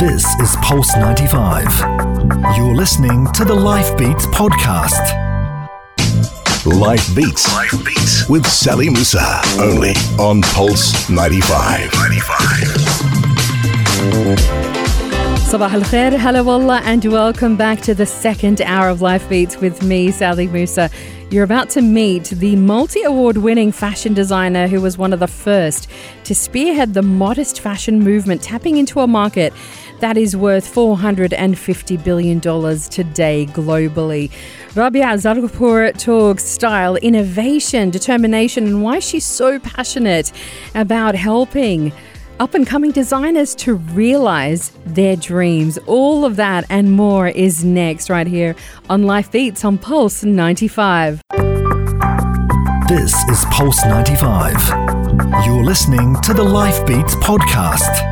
This is Pulse 95. You're listening to the Life Beats podcast. Life Beats. Life Beats. with Sally Musa. Only on Pulse 95. 95. Sabah al khair, hello wallah, and welcome back to the second hour of Life Beats with me, Sally Musa. You're about to meet the multi award winning fashion designer who was one of the first to spearhead the modest fashion movement, tapping into a market that is worth $450 billion today globally. Rabia Zargarpur talks style, innovation, determination, and why she's so passionate about helping up and coming designers to realize their dreams. All of that and more is next right here on Life Beats on Pulse 95. This is Pulse 95. You're listening to the Life Beats podcast.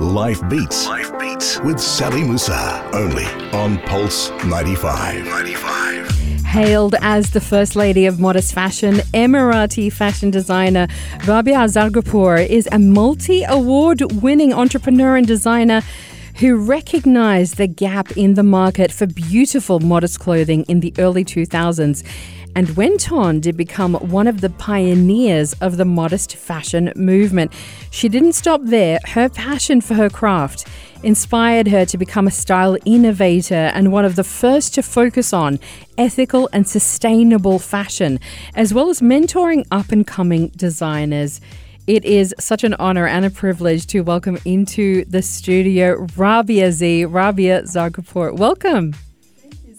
Life Beats. Life Beats with Sally Musa. Only on Pulse 95. 95. Hailed as the first lady of modest fashion, Emirati fashion designer Rabia Zargarpur is a multi award winning entrepreneur and designer who recognized the gap in the market for beautiful modest clothing in the early 2000s and went on to become one of the pioneers of the modest fashion movement. She didn't stop there. Her passion for her craft inspired her to become a style innovator and one of the first to focus on ethical and sustainable fashion, as well as mentoring up and coming designers. It is such an honor and a privilege to welcome into the studio Rabia Z, Rabia Zargarpur. Welcome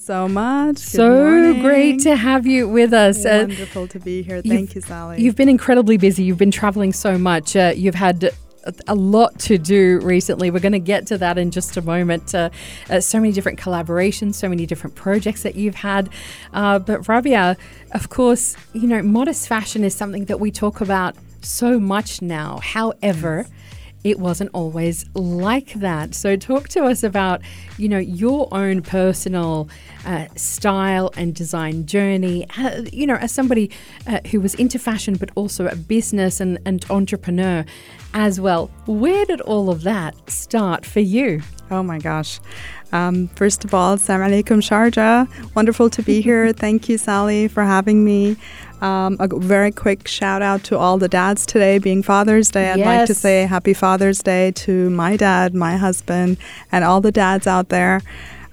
so much. so great to have you with us. Uh, Wonderful uh, to be here. Thank you, Sally. You've been incredibly busy. You've been traveling so much. Uh, you've had a lot to do recently. We're going to get to that in just a moment. Uh, uh, so many different collaborations, so many different projects that you've had. Uh, but Rabia, of course, you know, modest fashion is something that we talk about so much now. However, yes it wasn't always like that. So, talk to us about, you know, your own personal uh, style and design journey. Uh, you know, as somebody uh, who was into fashion, but also a business and, and entrepreneur as well. Where did all of that start for you? Oh my gosh. Um, first of all, Assalamu alaikum, Sharjah. Wonderful to be here. Thank you, Sally, for having me. Um, a very quick shout out to all the dads today, being Father's Day. I'd yes. like to say Happy Father's Day to my dad, my husband, and all the dads out there.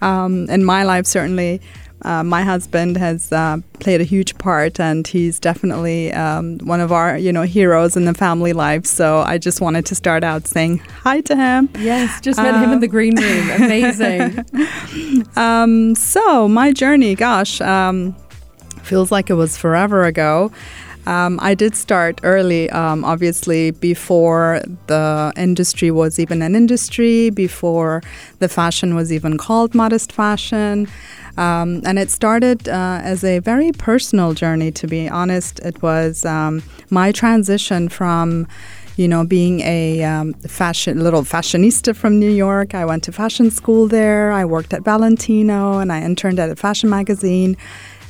Um, in my life, certainly. Uh, my husband has uh, played a huge part, and he's definitely um, one of our, you know, heroes in the family life. So I just wanted to start out saying hi to him. Yes, just met him in the green room. Amazing. Um, so my journey, gosh, um, feels like it was forever ago. Um, I did start early, um, obviously, before the industry was even an industry, before the fashion was even called modest fashion. Um, and it started uh, as a very personal journey, to be honest. It was um, my transition from you know, being a um, fashion little fashionista from New York. I went to fashion school there. I worked at Valentino and I interned at a fashion magazine.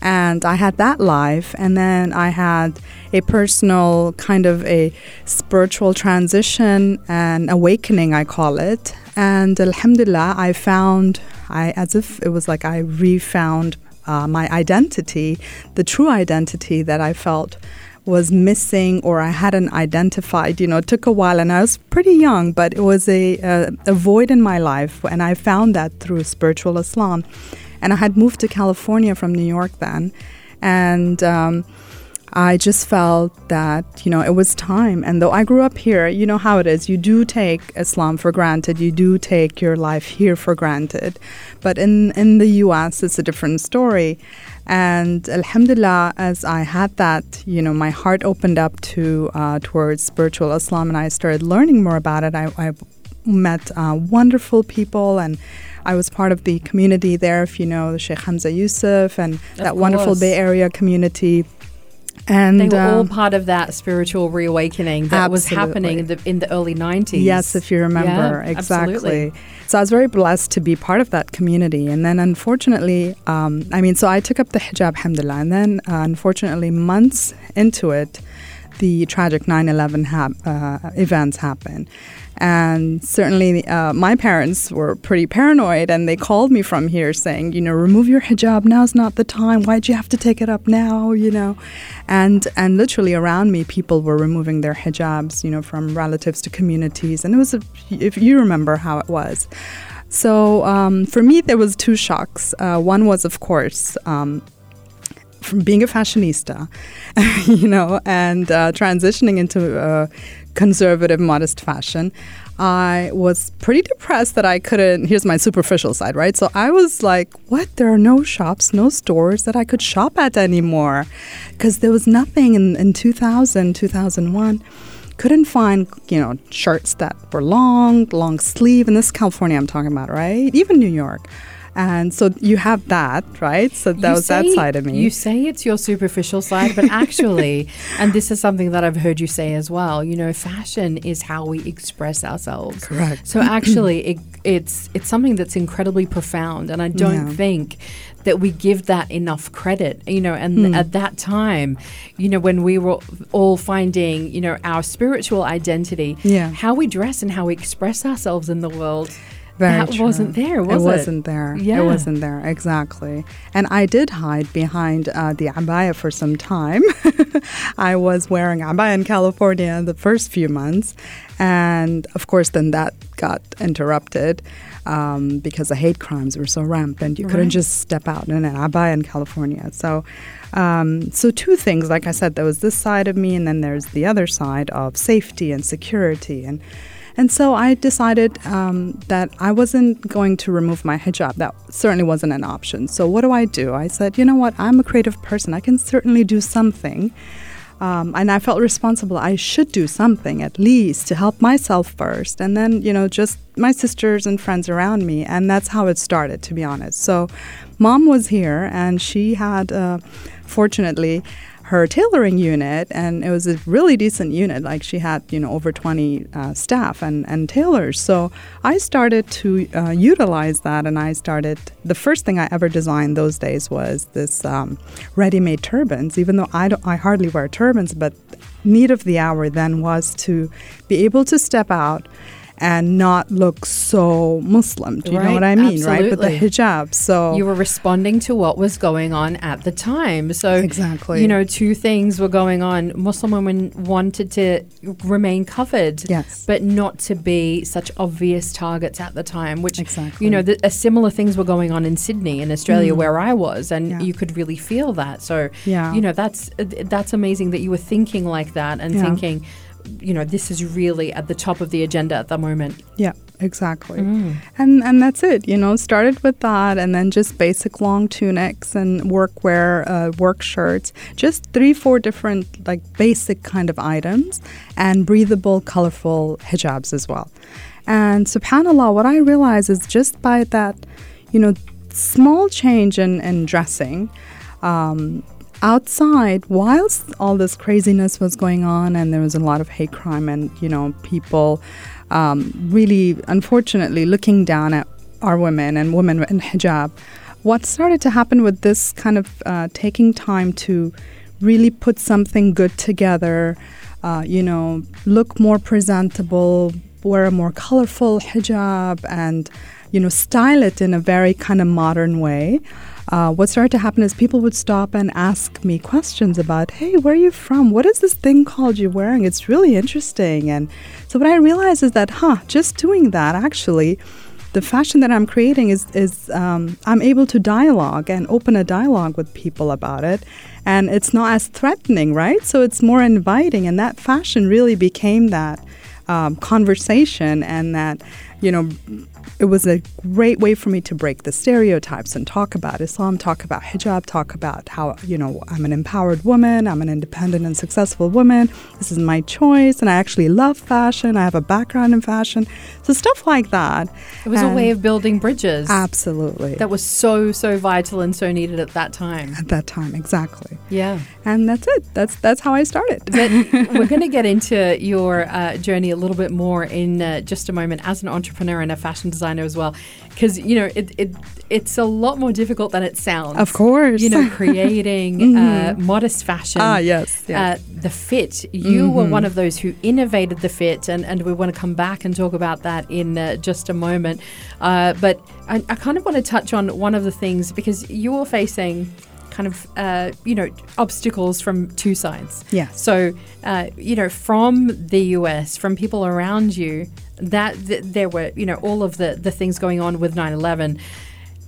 And I had that life, and then I had a personal kind of a spiritual transition and awakening, I call it. And Alhamdulillah, I found, I as if it was like I refound uh, my identity, the true identity that I felt was missing or I hadn't identified. You know, it took a while and I was pretty young, but it was a, a, a void in my life. And I found that through spiritual Islam. And I had moved to California from New York then. And um, I just felt that, you know, it was time. And though I grew up here, you know how it is. You do take Islam for granted. You do take your life here for granted. But in, in the US, it's a different story. And Alhamdulillah, as I had that, you know, my heart opened up to uh, towards spiritual Islam and I started learning more about it. I, I met uh, wonderful people and I was part of the community there, if you know the Sheikh Hamza Yusuf and of that course. wonderful Bay Area community. And they were um, all part of that spiritual reawakening that absolutely. was happening in the, in the, early 90s. Yes, if you remember. Yeah, exactly. Absolutely. So I was very blessed to be part of that community. And then unfortunately, um, I mean, so I took up the hijab, alhamdulillah. And then uh, unfortunately, months into it, the tragic 9/11 hap- uh, events happened. And certainly, uh, my parents were pretty paranoid, and they called me from here saying, you know, remove your hijab. Now's not the time. Why'd you have to take it up now? You know, and and literally around me, people were removing their hijabs, you know, from relatives to communities, and it was, a, if you remember how it was. So um, for me, there was two shocks. Uh, one was, of course. Um, from being a fashionista, you know, and uh, transitioning into uh, conservative, modest fashion, I was pretty depressed that I couldn't. Here's my superficial side, right? So I was like, what? There are no shops, no stores that I could shop at anymore. Because there was nothing in, in 2000, 2001. Couldn't find, you know, shirts that were long, long sleeve. And this is California I'm talking about, right? Even New York. And so you have that, right? So that You was that side of me. You say it's your superficial side, but actually, and this is something that I've heard you say as well. You know, fashion is how we express ourselves. Correct. So actually, it, it's it's something that's incredibly profound, and I don't Yeah. think that we give that enough credit. You know, and Hmm. at that time, you know, when we were all finding, you know, our spiritual identity, Yeah. how we dress and how we express ourselves in the world. Very that true. wasn't there, was it? it wasn't there. Yeah. It wasn't there, exactly. And I did hide behind uh, the abaya for some time. I was wearing abaya in California the first few months. And of course, then that got interrupted um, because the hate crimes were so rampant. You couldn't just step out in an abaya in California. So, um, so two things. Like I said, there was this side of me, and then there's the other side of safety and security. And and so I decided um, that I wasn't going to remove my hijab. That certainly wasn't an option. So what do I do? I said, you know what? I'm a creative person. I can certainly do something. Um, and I felt responsible. I should do something at least to help myself first, and then you know just my sisters and friends around me. And that's how it started, to be honest. So, mom was here, and she had, uh, fortunately, her tailoring unit, and it was a really decent unit. Like she had, you know, over 20 uh, staff and, and tailors. So I started to uh, utilize that, and I started. The first thing I ever designed those days was this um, ready-made turbans. Even though I I hardly wear turbans, but need of the hour then was to be able to step out and not look so Muslim. Do you know what I mean? Right, with the absolutely. hijab. So you were responding to what was going on at the time. So Exactly. you know, two things were going on. Muslim women wanted to remain covered, Yes. but not to be such obvious targets at the time. Which Exactly. Mm. you know, the, uh, similar things were going on in Sydney, in Australia, where I was, and Yeah. you could really feel that. So Yeah. you know, that's uh, that's amazing that you were thinking like that and Yeah. thinking. You know, this is really at the top of the agenda at the moment. Yeah, exactly. Mm. And and that's it. You know, started with that, and then just basic long tunics and workwear, uh, work shirts, just three, four different like basic kind of items, and breathable, colorful hijabs as well. And subhanallah, what I realize is just by that, you know, small change in, in dressing. Um, outside whilst all this craziness was going on and there was a lot of hate crime and you know people um, really unfortunately looking down at our women and women in hijab what started to happen with this kind of uh, taking time to really put something good together uh, you know look more presentable wear a more colorful hijab and you know style it in a very kind of modern way uh, what started to happen is people would stop and ask me questions about, hey, where are you from? What is this thing called you're wearing? It's really interesting. And so what I realized is that, huh, just doing that actually, the fashion that I'm creating is, is um, I'm able to dialogue and open a dialogue with people about it. And it's not as threatening, right? So it's more inviting. And that fashion really became that um, conversation and that, you know, it was a great way for me to break the stereotypes and talk about Islam, talk about hijab, talk about how, you know, I'm an empowered woman, I'm an independent and successful woman. This is my choice, and I actually love fashion. I have a background in fashion. So, stuff like that. It was a way of building bridges. Absolutely. that was so so vital and so needed at that time. At that time, exactly. Yeah. And that's it. That's that's how I started. But we're going to get into your uh, journey a little bit more in uh, just a moment as an entrepreneur entrepreneur and a fashion designer as well, because you know it, it it's a lot more difficult than it sounds. Of course. you know, creating uh, modest fashion. Ah, yes, yes. Uh, the fit. You were one of those who innovated the fit, and, and we want to come back and talk about that in uh, just a moment. Uh, but I, I kind of want to touch on one of the things because you were facing kind of uh, you know obstacles from two sides. Yeah. So uh, you know from the US, from people around you, that th- there were you know all of the the things going on with 9/11.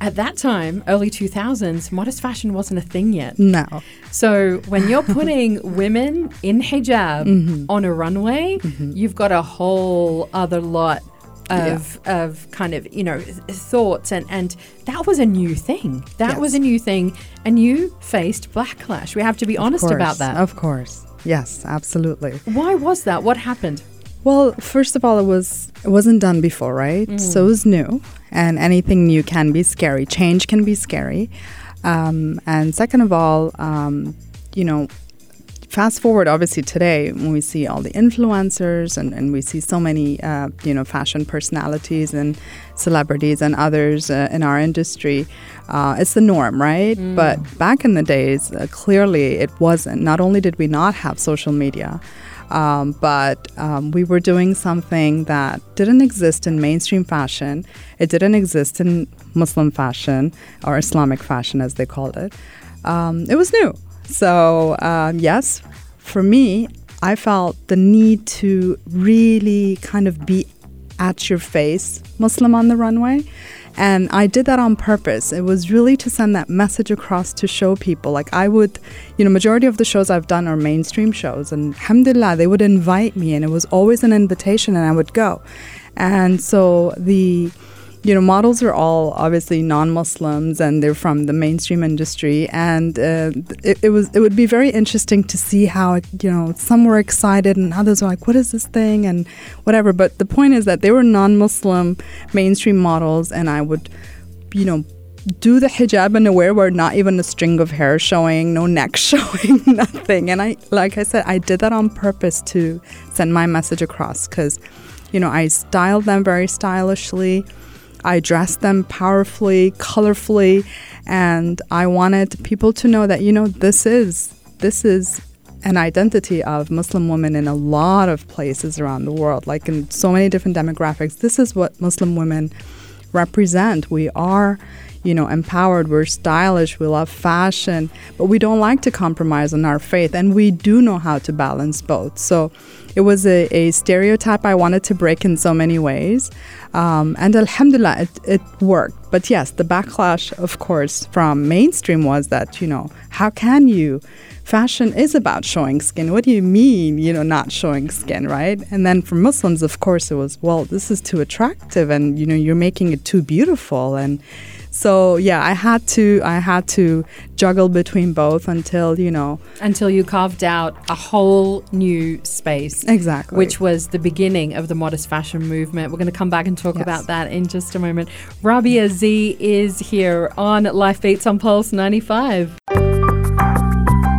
At that time, early 2000s, modest fashion wasn't a thing yet. No. So when you're putting women in hijab on a runway, you've got a whole other lot of of kind of you know thoughts and and that was a new thing. That was a new thing, and you faced backlash. We have to be honest Of about that. Of course. Yes, absolutely. Why was that? What happened? Well, first of all, it was it wasn't done before, right? So it was new, and anything new can be scary. Change can be scary, um, and second of all, um, you know, fast forward obviously today when we see all the influencers and, and we see so many uh, you know fashion personalities and celebrities and others uh, in our industry uh, it's the norm right? But back in the days uh, clearly it wasn't. Not only did we not have social media um, but um, we were doing something that didn't exist in mainstream fashion. It didn't exist in muslim fashion or islamic fashion as they called it. Um, it was new so, um, yes, for me, I felt the need to really kind of be at your face Muslim on the runway. And I did that on purpose. It was really to send that message across to show people. Like I would, you know, majority of the shows I've done are mainstream shows. And alhamdulillah, they would invite me and it was always an invitation and I would go. And so the you know, models are all obviously non-Muslims and they're from the mainstream industry, and uh, it, it was it would be very interesting to see how you know some were excited and others were like, "What is this thing?" and whatever. But the point is that they were non-Muslim mainstream models, and I would, you know. Do the hijab and wear where not even a string of hair showing, no neck showing, nothing. And I, like I said, I did that on purpose to send my message across because, you know, I styled them very stylishly. I dressed them powerfully, colorfully, and I wanted people to know that you know this is this is an identity of Muslim women in a lot of places around the world, like in so many different demographics. This is what Muslim women represent. We are, you know, empowered, we're stylish, we love fashion, but we don't like to compromise on our faith, and we do know how to balance both. So it was a, a stereotype I wanted to break in so many ways. Um, and alhamdulillah, it, it worked. But yes, the backlash, of course, from mainstream was that, you know, how can you? Fashion is about showing skin. What do you mean, you know, not showing skin, right? And then for Muslims, of course, it was, well, this is too attractive and, you know, you're making it too beautiful. And so, yeah, I had to, I had to juggle between both until, you know, Until you carved out a whole new space. Exactly. Which was the beginning of the modest fashion movement. We're going to come back and talk Yes. about that in just a moment. Rabia Z is here on Life Beats on Pulse 95.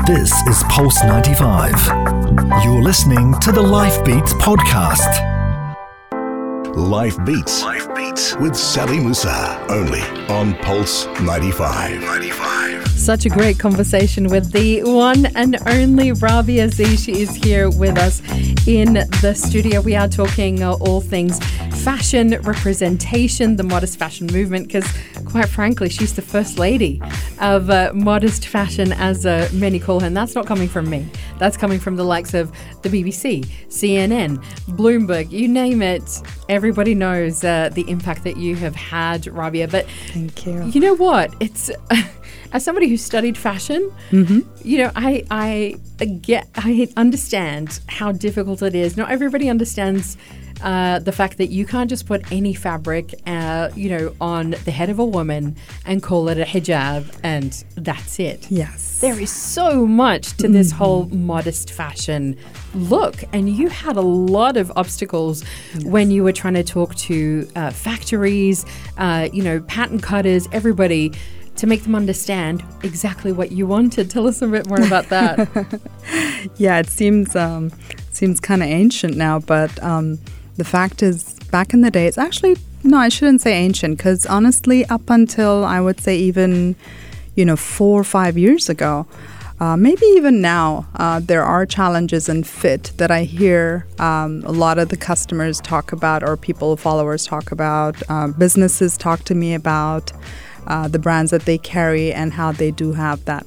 This is Pulse 95. You're listening to the Life Beats podcast. Life Beats. Life Beats with Sally Musa. Only on Pulse 95. 95. Such a great conversation with the one and only Rabia Z. She is here with us in the studio. We are talking uh, all things fashion representation, the modest fashion movement, because quite frankly, she's the first lady of uh, modest fashion, as uh, many call her. And that's not coming from me. That's coming from the likes of the BBC, CNN, Bloomberg, you name it. Everybody knows uh, the impact that you have had, Rabia. But Thank you. you know what? It's as somebody who studied fashion, you know, I I get I understand how difficult it is. Not everybody understands. Uh, the fact that you can't just put any fabric, uh, you know, on the head of a woman and call it a hijab and that's it. Yes. There is so much to this whole modest fashion look, and you had a lot of obstacles when you were trying to talk to uh, factories, uh, you know, pattern cutters, everybody. To make them understand exactly what you wanted. Tell us a bit more about that. Yeah, it seems um, seems kind of ancient now, but um, the fact is, back in the day, it's actually, no, I shouldn't say ancient, because honestly, up until I would say even, you know, four or five years ago, uh, maybe even now, uh, there are challenges in fit that I hear um, a lot of the customers talk about, or people, followers talk about, uh, businesses talk to me about uh, the brands that they carry and how they do have that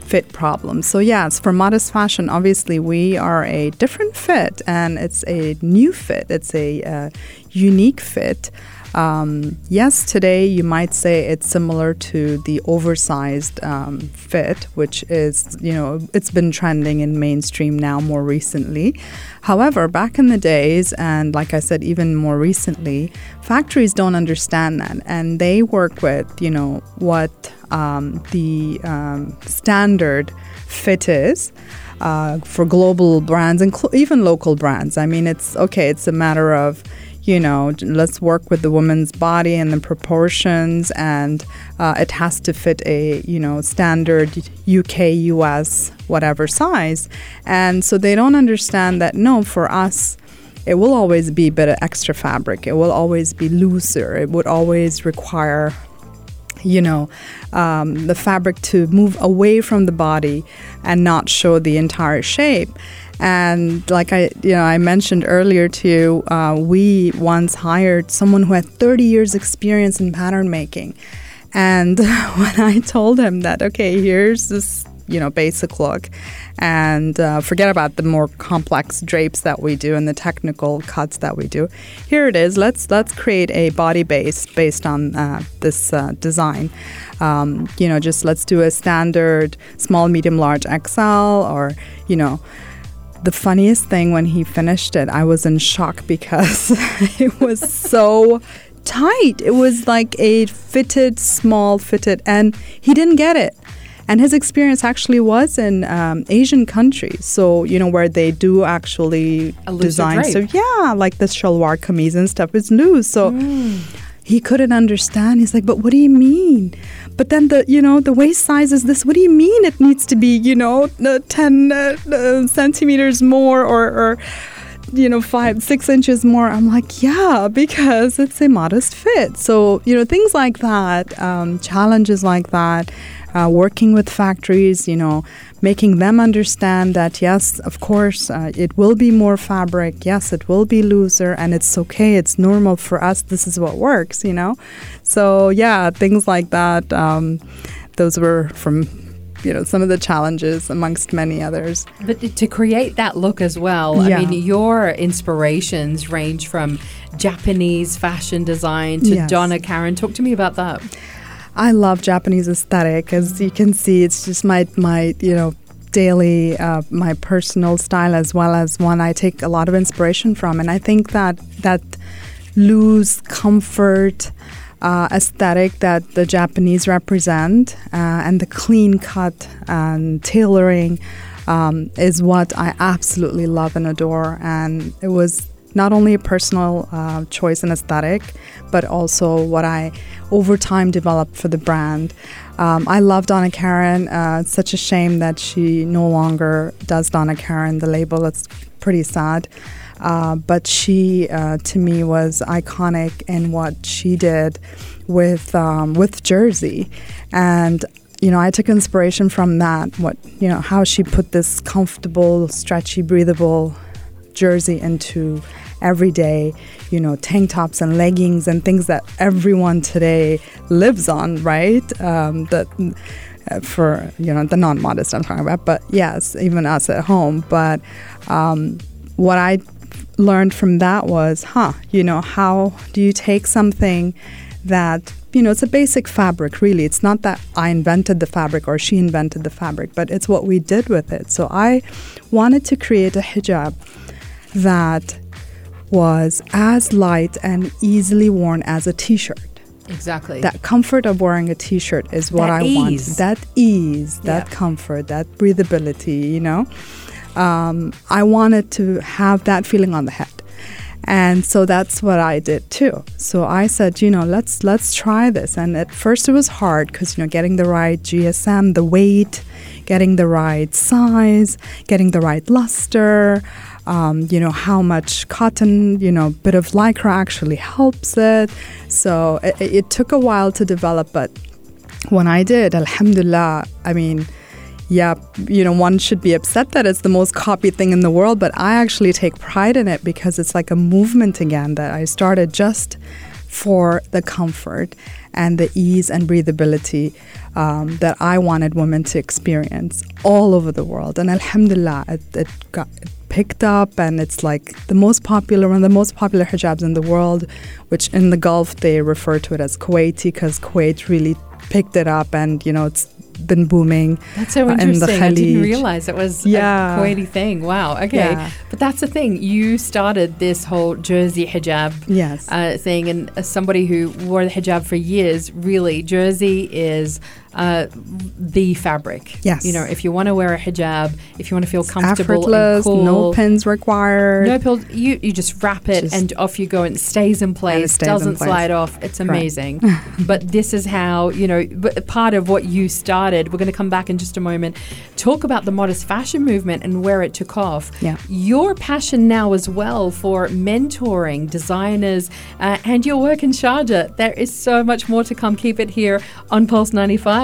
fit problem. So, yes, for modest fashion, obviously, we are a different fit and it's a new fit, it's a uh, unique fit. Um, yes, today you might say it's similar to the oversized um, fit, which is, you know, it's been trending in mainstream now more recently. However, back in the days, and like I said, even more recently, factories don't understand that and they work with, you know, what um, the um, standard fit is. Uh, for global brands and cl- even local brands. I mean, it's okay, it's a matter of you know, let's work with the woman's body and the proportions, and uh, it has to fit a, you know, standard UK, US, whatever size. And so they don't understand that, no, for us, it will always be a bit of extra fabric. It will always be looser. It would always require you know, um, the fabric to move away from the body and not show the entire shape. And like I, you know, I mentioned earlier to you, uh, we once hired someone who had 30 years experience in pattern making. And when I told him that, okay, here's this, you know, basic look, and uh, forget about the more complex drapes that we do and the technical cuts that we do. Here it is. Let's let's create a body base based on uh, this uh, design. Um, you know, just let's do a standard small, medium, large XL, or you know the funniest thing when he finished it, I was in shock because it was so tight. It was like a fitted, small fitted, and he didn't get it. And his experience actually was in um, Asian countries, so you know where they do actually design. Drape. So yeah, like the shalwar kameez and stuff is loose. So mm. He couldn't understand. He's like, "But what do you mean?" But then the you know the waist size is this. What do you mean it needs to be you know uh, ten uh, uh, centimeters more or, or you know five six inches more i'm like yeah because it's a modest fit so you know things like that um, challenges like that uh, working with factories, you know, making them understand that yes, of course, uh, it will be more fabric. Yes, it will be looser, and it's okay. It's normal for us. This is what works, you know. So yeah, things like that. Um, those were from you know some of the challenges amongst many others but to create that look as well yeah. i mean your inspirations range from japanese fashion design to yes. donna karan talk to me about that I love Japanese aesthetic. As you can see, it's just my my you know daily uh, my personal style as well as one I take a lot of inspiration from, and I think that that loose comfort. Uh, aesthetic that the Japanese represent uh, and the clean cut and tailoring um, is what I absolutely love and adore. And it was not only a personal uh, choice and aesthetic, but also what I over time developed for the brand. Um, I love Donna Karan. Uh, it's such a shame that she no longer does Donna Karan, the label. It's pretty sad. Uh, but she, uh, to me, was iconic in what she did with um, with Jersey, and you know, I took inspiration from that. What you know, how she put this comfortable, stretchy, breathable jersey into everyday, you know, tank tops and leggings and things that everyone today lives on, right? Um, that uh, for you know the non-modest I'm talking about, but yes, even us at home. But um, what I learned from that was, huh, you know, how do you take something that you know, it's a basic fabric, really. It's not that I invented the fabric or she invented the fabric, but it's what we did with it. So I wanted to create a hijab that was as light and easily worn as a t-shirt. Exactly. That comfort of wearing a t-shirt is what that I ease. want. That ease, that yeah. comfort, that breathability, you know. Um, I wanted to have that feeling on the head. And so that's what I did too. So I said, you know, let's let's try this. And at first it was hard because you know getting the right GSM, the weight, getting the right size, getting the right luster, um, you know, how much cotton, you know, bit of lycra actually helps it. So it, it took a while to develop, but when I did, alhamdulillah, I mean, yeah, you know, one should be upset that it's the most copied thing in the world, but I actually take pride in it because it's like a movement again that I started just for the comfort and the ease and breathability um, that I wanted women to experience all over the world. And alhamdulillah, it, it got it picked up and it's like the most popular, one of the most popular hijabs in the world, which in the Gulf they refer to it as Kuwaiti because Kuwait really picked it up and, you know, it's been booming. That's so uh, in interesting. I didn't realize it was Yeah. a Kuwaiti thing. Wow. Okay. Yeah. But that's the thing. You started this whole Jersey hijab Yes. uh, thing, and as somebody who wore the hijab for years, really, Jersey is uh, the fabric. Yes. You know, if you want to wear a hijab, if you want to feel comfortable Effortless, cool, no pins required. no pills. You you just wrap it Just- and off you go, and it stays in place. stays doesn't place. slide off. It's amazing. but this is how you know. But part of what you started. We're going to come back in just a moment. Talk about the modest fashion movement and where it took off. Yeah. Your passion now as well for mentoring designers uh, and your work in Sharjah. There is so much more to come. Keep it here on Pulse ninety five.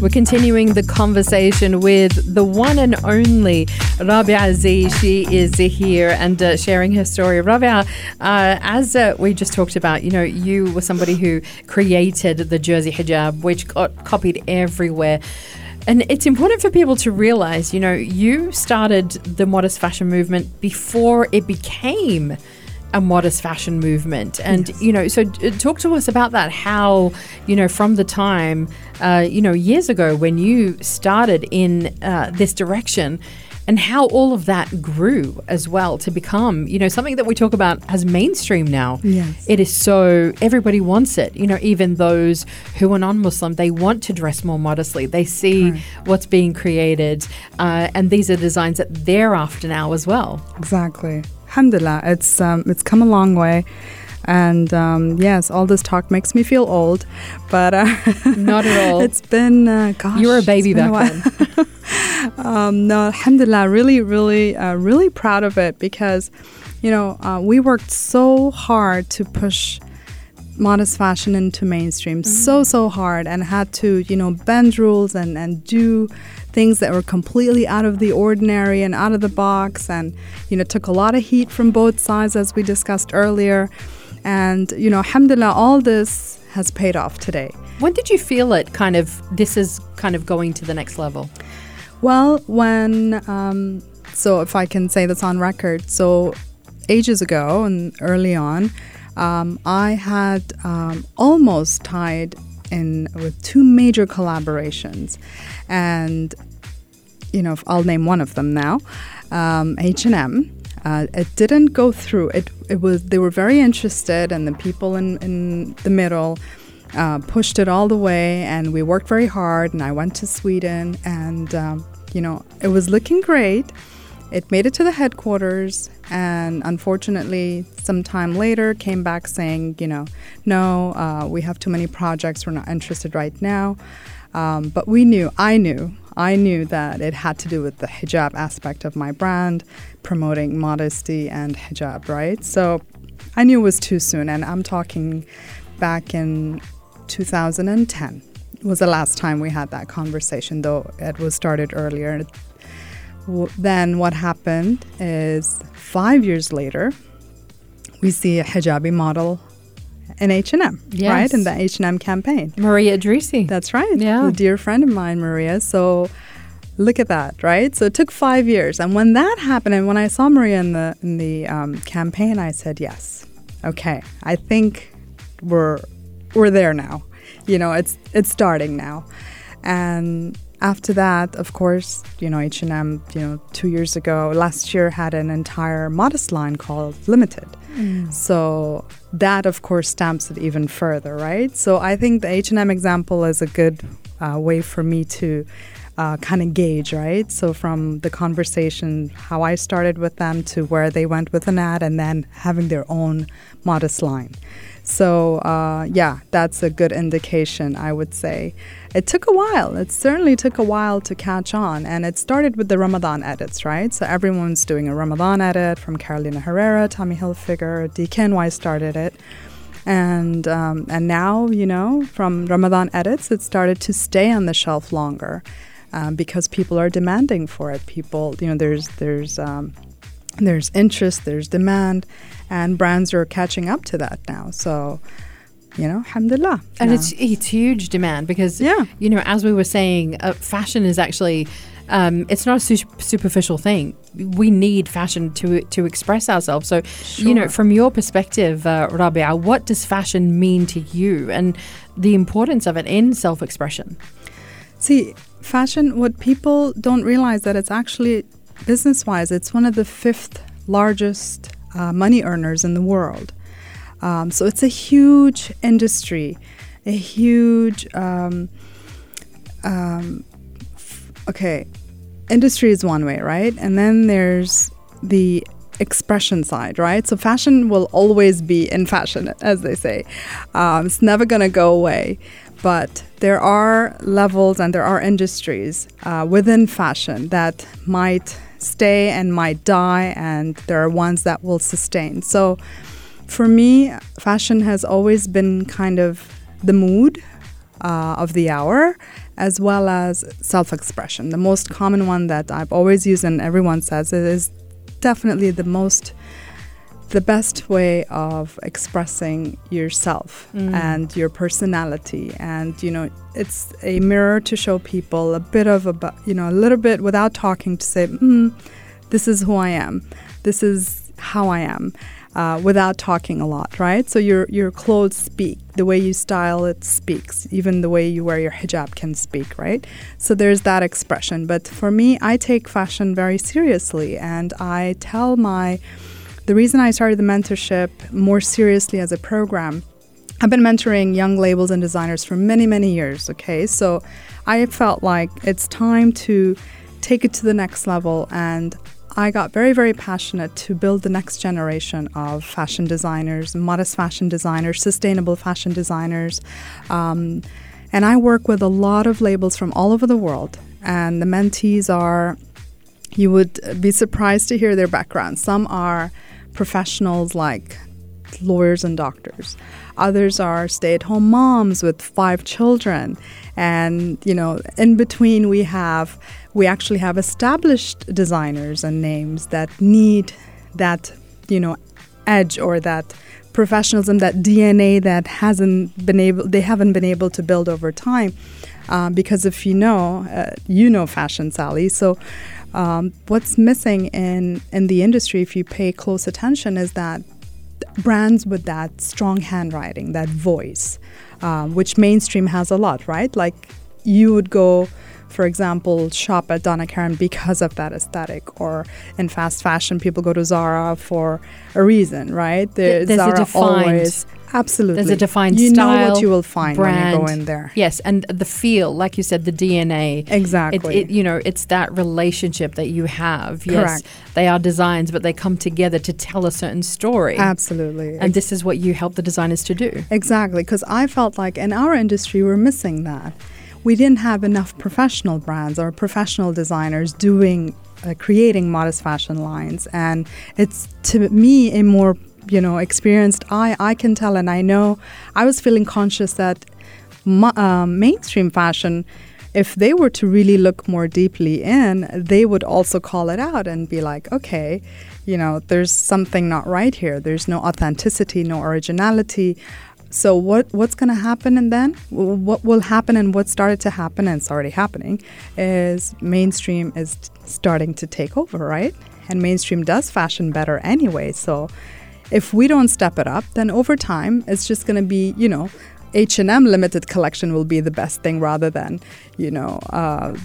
We're continuing the conversation with the one and only Rabia Z. She is here and uh, sharing her story. Rabia, uh, as uh, we just talked about, you know, you were somebody who created the Jersey hijab, which got copied everywhere. And it's important for people to realize, you know, you started the modest fashion movement before it became a modest fashion movement. And you know so uh, talk to us about that how you know from the time uh, you know years ago when you started in uh, this direction and how all of that grew as well to become you know something that we talk about as mainstream now. Yes. it is so everybody wants it you know even those who are non-muslim they want to dress more modestly. They see what's being created uh, and these are designs that they're after now as well. Exactly. Alhamdulillah, it's um, it's come a long way, and um, yes, all this talk makes me feel old, but uh, Not at all. it's been uh, gosh, You were a baby back while. um, no, Alhamdulillah, really, really, uh, really proud of it because, you know, uh, we worked so hard to push modest fashion into mainstream so so hard and had to you know bend rules and and do things that were completely out of the ordinary and out of the box and you know took a lot of heat from both sides as we discussed earlier and you know alhamdulillah all this has paid off today When did you feel it kind of, this is kind of going to the next level? Well, when um, so if I can say this on record, so ages ago and early on, um, I had um, almost tied in with two major collaborations, and you know I'll name one of them now, um, H and M. Uh, it didn't go through. It it was they were very interested, and the people in in the middle uh, pushed it all the way, and we worked very hard. And I went to Sweden, and um, you know it was looking great. It made it to the headquarters, and unfortunately, some time later, came back saying, you know, no, uh, we have too many projects. We're not interested right now. Um, but we knew, I knew, I knew that it had to do with the hijab aspect of my brand, promoting modesty and hijab, right? So I knew it was too soon, and I'm talking back in 2010 was the last time we had that conversation, though it was started earlier. Then what happened is five years later, we see a hijabi model in H&M, Yes. right? In the H&M campaign. Maria Idrissi. That's right. Yeah. A dear friend of mine, Maria. So look at that, right? So it took five years. And when that happened, and when I saw Maria in the in the um, campaign, I said, yes, okay, I think we're we're there now. You know, it's it's starting now. And after that, of course, you know, H&M, you know, two years ago, last year had an entire modest line called Limited. So that, of course, stamps it even further, right? So I think the H&M example is a good uh, way for me to uh, kind of gauge, right? So from the conversation, how I started with them to where they went with an ad, and then having their own modest line. So uh, yeah, that's a good indication, I would say. It took a while. It certainly took a while to catch on, and it started with the Ramadan edits, right? So everyone's doing a Ramadan edit from Carolina Herrera, Tommy Hilfiger, DKNY started it and um, and now you know from Ramadan edits, it started to stay on the shelf longer um, because people are demanding for it. People, you know, there's there's um, there's interest, there's demand, and brands are catching up to that now. So you know, alhamdulillah. And it's it's huge demand because yeah. you know, as we were saying, uh, fashion is actually um, it's not a su- superficial thing. We need fashion to to express ourselves. So, sure. you know, from your perspective, uh, Rabia, what does fashion mean to you, and the importance of it in self-expression? See, fashion. What people don't realize that it's actually business-wise, it's one of the fifth largest uh, money earners in the world. Um, so it's a huge industry, a huge. Um, um, okay, industry is one way, right? And then there's the expression side, right? So fashion will always be in fashion, as they say. Um, it's never going to go away. But there are levels and there are industries uh, within fashion that might stay and might die, and there are ones that will sustain. So for me, fashion has always been kind of the mood uh, of the hour as well as self expression. The most common one that I've always used and everyone says it is definitely the most the best way of expressing yourself mm. and your personality and you know it's a mirror to show people a bit of a you know a little bit without talking to say mm, this is who i am this is how i am uh, without talking a lot, right? So your your clothes speak. The way you style it speaks. Even the way you wear your hijab can speak, right? So there's that expression. But for me, I take fashion very seriously, and I tell my the reason I started the mentorship more seriously as a program. I've been mentoring young labels and designers for many, many years. Okay, so I felt like it's time to take it to the next level and I got very, very passionate to build the next generation of fashion designers, modest fashion designers, sustainable fashion designers. Um, and I work with a lot of labels from all over the world. And the mentees are, you would be surprised to hear their background. Some are professionals like lawyers and doctors. Others are stay at home moms with five children. And, you know, in between, we have we actually have established designers and names that need that, you know, edge or that professionalism, that DNA that hasn't been able, they haven't been able to build over time. Um, because if you know, uh, you know fashion, Sally. So, um, what's missing in in the industry, if you pay close attention, is that brands with that strong handwriting, that voice, uh, which mainstream has a lot, right? Like you would go for example, shop at Donna Karan because of that aesthetic, or in fast fashion, people go to Zara for a reason, right? The, there's Zara a defined, always, absolutely. There's a defined you style. You know what you will find brand. when you go in there. Yes, and the feel, like you said, the DNA. Exactly. It, it, you know, it's that relationship that you have. Yes, Correct. they are designs, but they come together to tell a certain story. Absolutely. And this is what you help the designers to do. Exactly, because I felt like in our industry we're missing that we didn't have enough professional brands or professional designers doing uh, creating modest fashion lines. And it's to me a more you know experienced eye. I can tell and i know. I was feeling conscious that um, mainstream fashion if they were to really look more deeply in they would also call it out and be like okay you know there's something not right here. There's no authenticity no originality so what what's going to happen and then what will happen and what started to happen and it's already happening is mainstream is starting to take over, right? And mainstream does fashion better anyway. So if we don't step it up, then over time it's just going to be, you know, H&M limited collection will be the best thing rather than, you know, uh,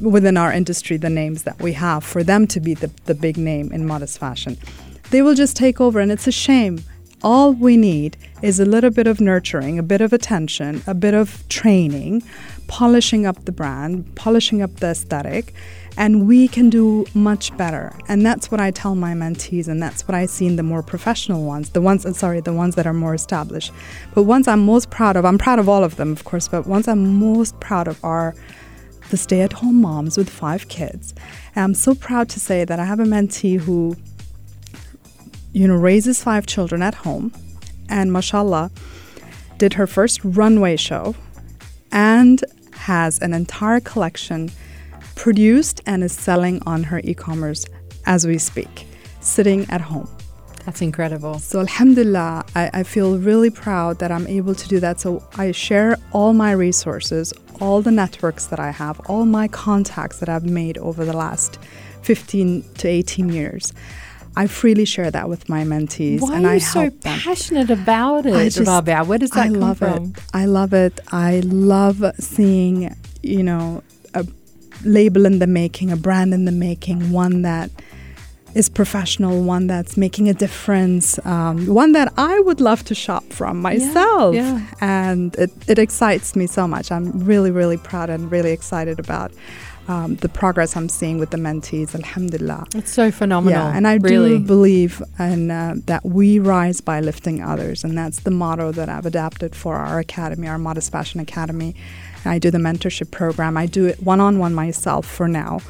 within our industry the names that we have for them to be the, the big name in modest fashion. They will just take over and it's a shame All we need is a little bit of nurturing, a bit of attention, a bit of training, polishing up the brand, polishing up the aesthetic, and we can do much better. And that's what I tell my mentees, and that's what I see in the more professional ones, the ones, uh, sorry, the ones that are more established. But ones I'm most proud of, I'm proud of all of them, of course, but ones I'm most proud of are the stay at home moms with five kids. And I'm so proud to say that I have a mentee who, you know, raises five children at home and mashallah did her first runway show and has an entire collection produced and is selling on her e commerce as we speak, sitting at home. That's incredible. So, Alhamdulillah, I, I, feel really proud that I'm able to do that. So, I share all my resources, all the networks that I have, all my contacts that I've made over the last 15 to 18 years. I freely share that with my mentees. Why and are I you so them. passionate about it, I just- Rabia? Where does that I come love from? it. I love it. I love seeing, you know, a label in the making, a brand in the making, one that is professional, one that's making a difference, um, one that I would love to shop from myself. yeah. And it, it excites me so much. I'm really, really proud and really excited about um, the progress I'm seeing with the mentees. Alhamdulillah. It's so phenomenal. Yeah, and I really. do believe in uh, that we rise by lifting others, and that's the motto that I've adapted for our academy, our Modest Fashion Academy. And I do the mentorship program. I do it one on one myself for now.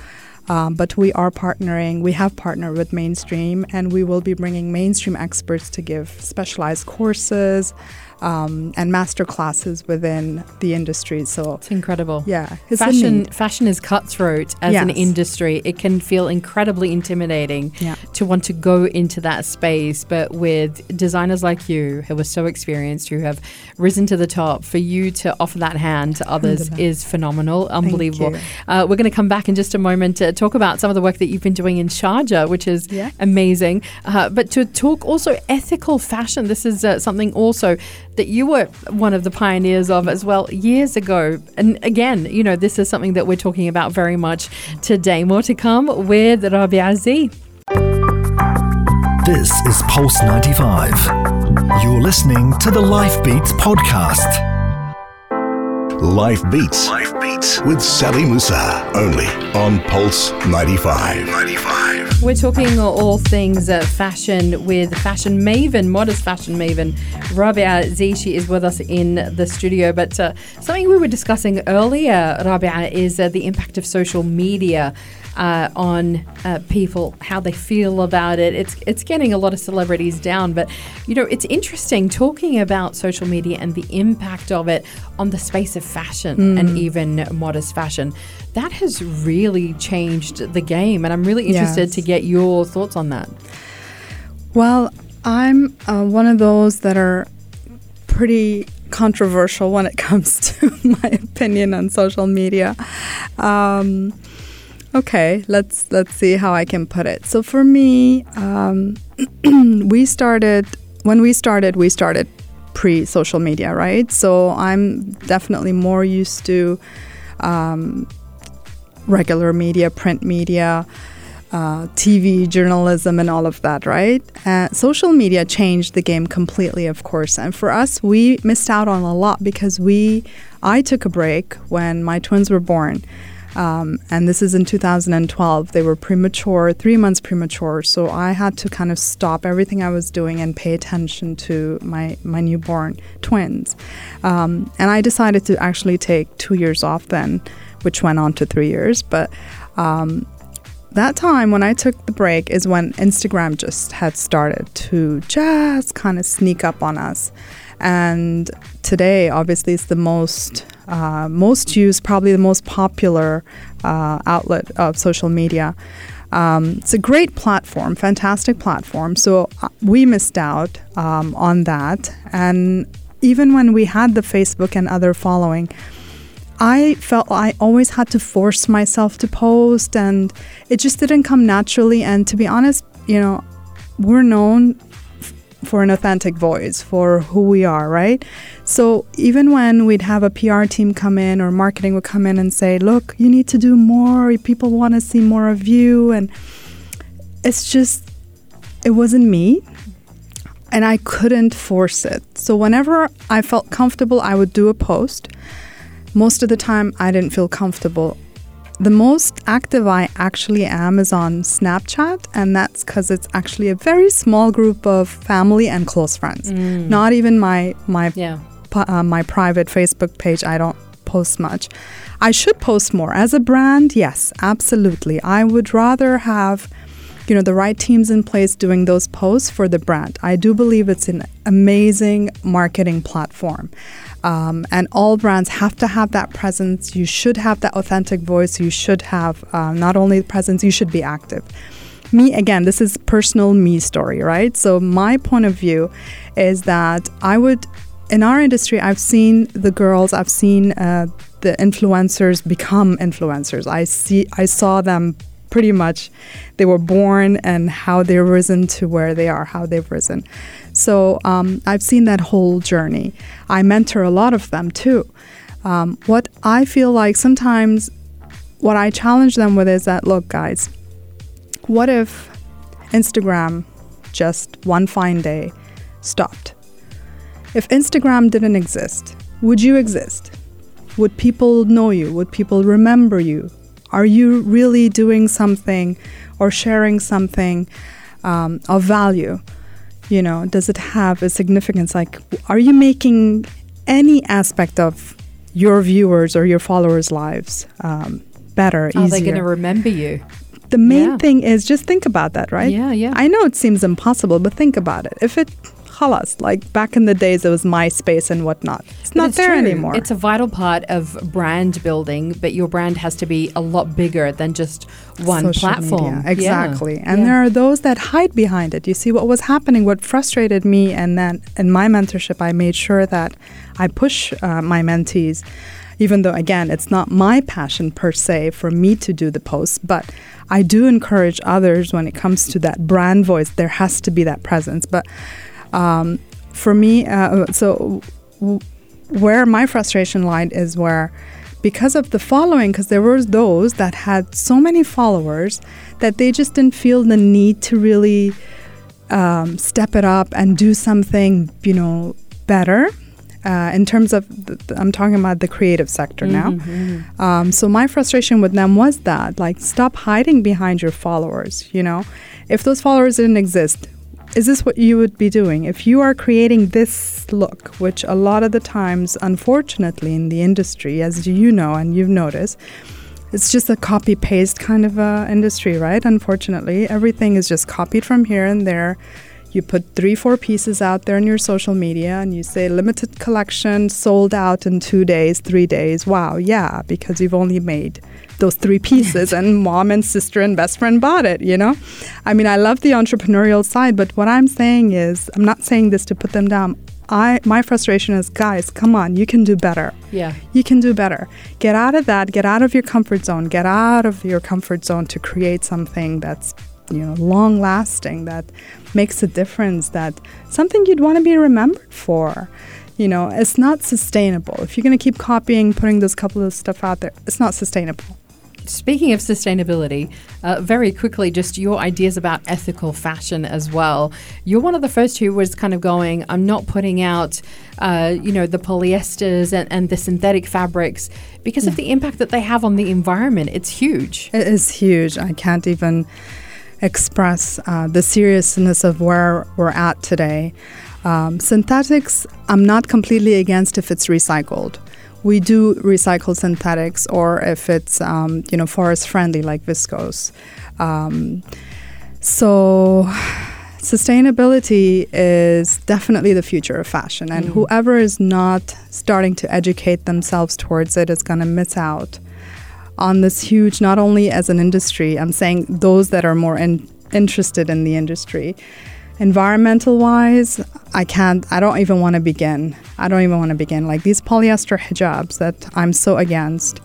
Um, but we are partnering, we have partnered with Mainstream, and we will be bringing mainstream experts to give specialized courses um, and master classes within the industry. So, It's incredible. yeah, it's fashion fashion is cutthroat as an industry. It can feel incredibly intimidating Yeah. to want to go into that space, but with designers like you who are so experienced, who have risen to the top, for you to offer that hand to others is phenomenal, unbelievable. Uh, we're going to come back in just a moment to talk about some of the work that you've been doing in Sharjah, which is Yeah. amazing. Uh, but to talk also ethical fashion, this is uh, something also that you were one of the pioneers of as well years ago. And again, you know, this is something that we're talking about very much today. More to come with Rabia Z. This is Pulse 95. You're listening to the Life Beats podcast. Life Beats. Life Beats with Sally Musa. Only on Pulse 95. 95. We're talking all things uh, fashion with fashion maven, modest fashion maven. Rabia Z, she is with us in the studio. But uh, something we were discussing earlier, Rabia, is uh, the impact of social media. Uh, on uh, people, how they feel about it. It's it's getting a lot of celebrities down, but you know it's interesting talking about social media and the impact of it on the space of fashion and even modest fashion. That has really changed the game, and I'm really interested Yes. to get your thoughts on that. Well, I'm uh, one of those that are pretty controversial when it comes to my opinion on social media. Um, okay, let's let's see how I can put it. So for me, um, we started when we started. We started pre-social media, right? So I'm definitely more used to um, regular media, print media uh, TV, journalism, and all of that, right? Uh, social media changed the game completely, of course. And for us, we missed out on a lot because we, I took a break when my twins were born. Um, and this is in 2012. They were premature, three months premature. So I had to kind of stop everything I was doing and pay attention to my, my newborn twins. Um, and I decided to actually take two years off then, which went on to three years. But um, that time when I took the break is when Instagram just had started to just kind of sneak up on us. And today, obviously, it's the most uh, most used, probably the most popular uh, outlet of social media. Um, it's a great platform, fantastic platform. So uh, we missed out um, on that. And even when we had the Facebook and other following, I felt I always had to force myself to post, and it just didn't come naturally. And to be honest, you know, we're known for an authentic voice, for who we are, right? So even when we'd have a PR team come in or marketing would come in and say, "Look, you need to do more. People want to see more of you," and it's just, it wasn't me. and I couldn't force it. So whenever I felt comfortable, I would do a post. Most of the time, I didn't feel comfortable. The most active I actually am is on Snapchat, and that's because it's actually a very small group of family and close friends. Mm. Not even my my Yeah. Uh, my private Facebook page. I don't post much. I should post more as a brand. Yes, absolutely. I would rather have you know the right teams in place doing those posts for the brand. I do believe it's an amazing marketing platform. Um, and all brands have to have that presence. You should have that authentic voice. You should have uh, not only presence, you should be active me again this is personal me story right so my point of view is that i would in our industry i've seen the girls i've seen uh, the influencers become influencers. I see i saw them pretty much they were born and how they've risen to where they are how they've risen. So um, i've seen that whole journey. I mentor a lot of them too. Um, what i feel like sometimes what i challenge them with is that look guys what if Instagram just one fine day stopped? If Instagram didn't exist, would you exist? Would people know you? Would people remember you? Are you really doing something or sharing something um, of value? You know, does it have a significance? Like, are you making any aspect of your viewers or your followers' lives um, better, Are they going to remember you? the main Yeah. thing is just think about that, right? Yeah, yeah. I know it seems impossible, but think about it. If it, halas, like back in the days, it was MySpace and whatnot. It's But not it's there true. anymore. It's a vital part of brand building, but your brand has to be a lot bigger than just one Social platform. media. Yeah. Exactly. And Yeah. there are those that hide behind it. You see what was happening, what frustrated me, and then in my mentorship, I made sure that I push uh, my mentees, even though, again, it's not my passion per se for me to do the posts, but I do encourage others when it comes to that brand voice. There has to be that presence. But um, for me, uh, so w- where my frustration lied is where because of the following because there were those that had so many followers that they just didn't feel the need to really um, step it up and do something you know better uh, in terms of the, i'm talking about the creative sector now. Um, so my frustration with them was that like stop hiding behind your followers you know? If those followers didn't exist is this what you would be doing? If you are creating this look which a lot of the times unfortunately in the industry as you know and you've noticed it's just a copy paste kind of uh, industry right? Unfortunately everything is just copied from here and there you put three four pieces out there in your social media and you say limited collection sold out in two days three days wow yeah because you've only made those three pieces and mom and sister and best friend bought it you know i mean i love the entrepreneurial side but what i'm saying is i'm not saying this to put them down i my frustration is guys come on you can do better Yeah. you can do better. Get out of that. Get out of your comfort zone. Get out of your comfort zone to create something that's you know long lasting that makes a difference that something you'd want to be remembered for you know it's not sustainable if you're going to keep copying putting those couple of stuff out there it's not sustainable Speaking of sustainability, uh, very quickly, just your ideas about ethical fashion as well. You're one of the first who was kind of going, I'm not putting out, uh, you know, the polyesters and, and the synthetic fabrics because of the impact that they have on the environment. It's huge. It is huge. I can't even express uh, the seriousness of where we're at today. Um, synthetics, I'm not completely against if it's recycled. We do recycle synthetics, or if it's um, you know forest friendly like viscose. Um, so sustainability is definitely the future of fashion, and whoever is not starting to educate themselves towards it is going to miss out on this huge, not only as an industry, I'm saying those that are more in, interested in the industry. Environmental wise, I can't, I don't even want to begin. I don't even want to begin. Like these polyester hijabs that I'm so against.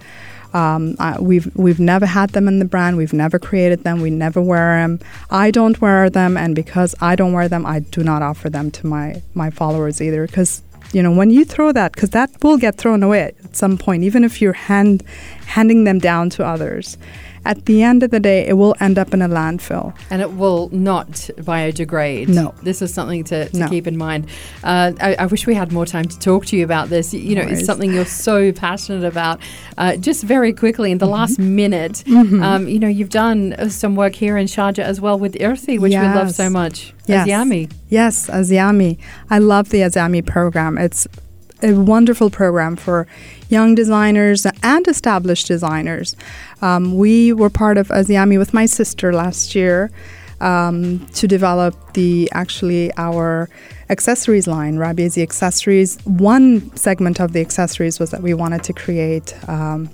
Um, I, we've we've never had them in the brand. We've never created them. We never wear them. I don't wear them, and because I don't wear them, I do not offer them to my my followers either. Because you know when you throw that, because that will get thrown away at some point, even if you're hand handing them down to others, at the end of the day, it will end up in a landfill. And it will not biodegrade. No. This is something to, to No. keep in mind. Uh, I, I wish we had more time to talk to you about this. You know, No it's something you're so passionate about. Uh, just very quickly, in the Mm-hmm. last minute, um, you know, you've done uh, some work here in Sharjah as well with Irthi, which we love so much. Yes. Azyami. Yes, Azyami. I love the Azyami program. It's a wonderful program for young designers and established designers. Um, we were part of Azyami with my sister last year um, to develop the actually our accessories line, Rabia Z Accessories. One segment of the accessories was that we wanted to create um,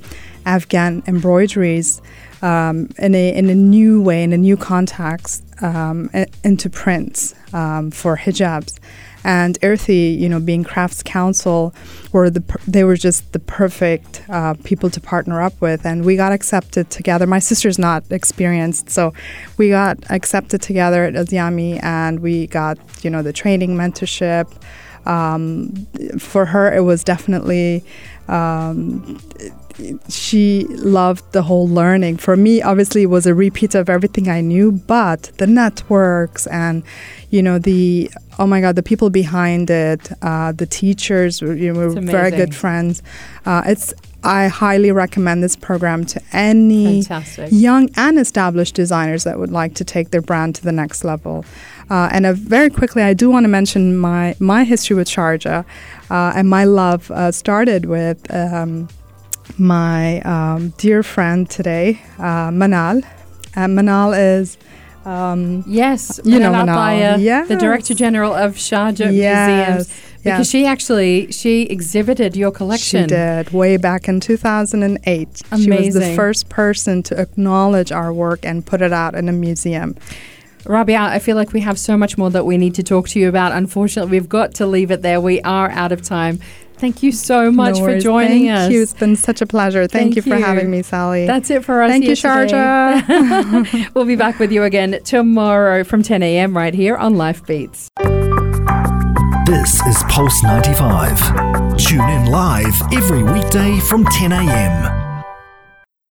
Afghan embroideries um, in a in a new way, in a new context, um, into prints um, for hijabs. And Irthi, you know, being Crafts Council, were the per- they were just the perfect uh, people to partner up with, and we got accepted together. My sister's not experienced, so we got accepted together at Azyami, and we got you know the training mentorship. Um, for her, it was definitely um, she loved the whole learning. For me, obviously, it was a repeat of everything I knew, but the networks and, you know, the oh my God, the people behind it, uh, the teachers, were, you know, were very good friends. Uh, it's I highly recommend this program to any Fantastic. young and established designers that would like to take their brand to the next level. Uh, and uh, very quickly, I do want to mention my my history with Sharjah, uh, and my love uh, started with um, my um, dear friend today, uh, Manal. And Manal is um, Yes, You know. Ataya, the Director General of Sharjah yes, Museums. Because yes. she actually she exhibited your collection. She did way back in 2008. Amazing. She was the first person to acknowledge our work and put it out in a museum. Rabia, I feel like we have so much more that we need to talk to you about. Unfortunately, we've got to leave it there. We are out of time. Thank you so much No for worries. joining Thank us. you. It's been such a pleasure. Thank, Thank you for you. having me, Sally. That's it for us. Thank here you, today. Sharjah. we'll be back with you again tomorrow from 10 a.m. right here on Life Beats. This is Pulse 95. Tune in live every weekday from 10 a.m.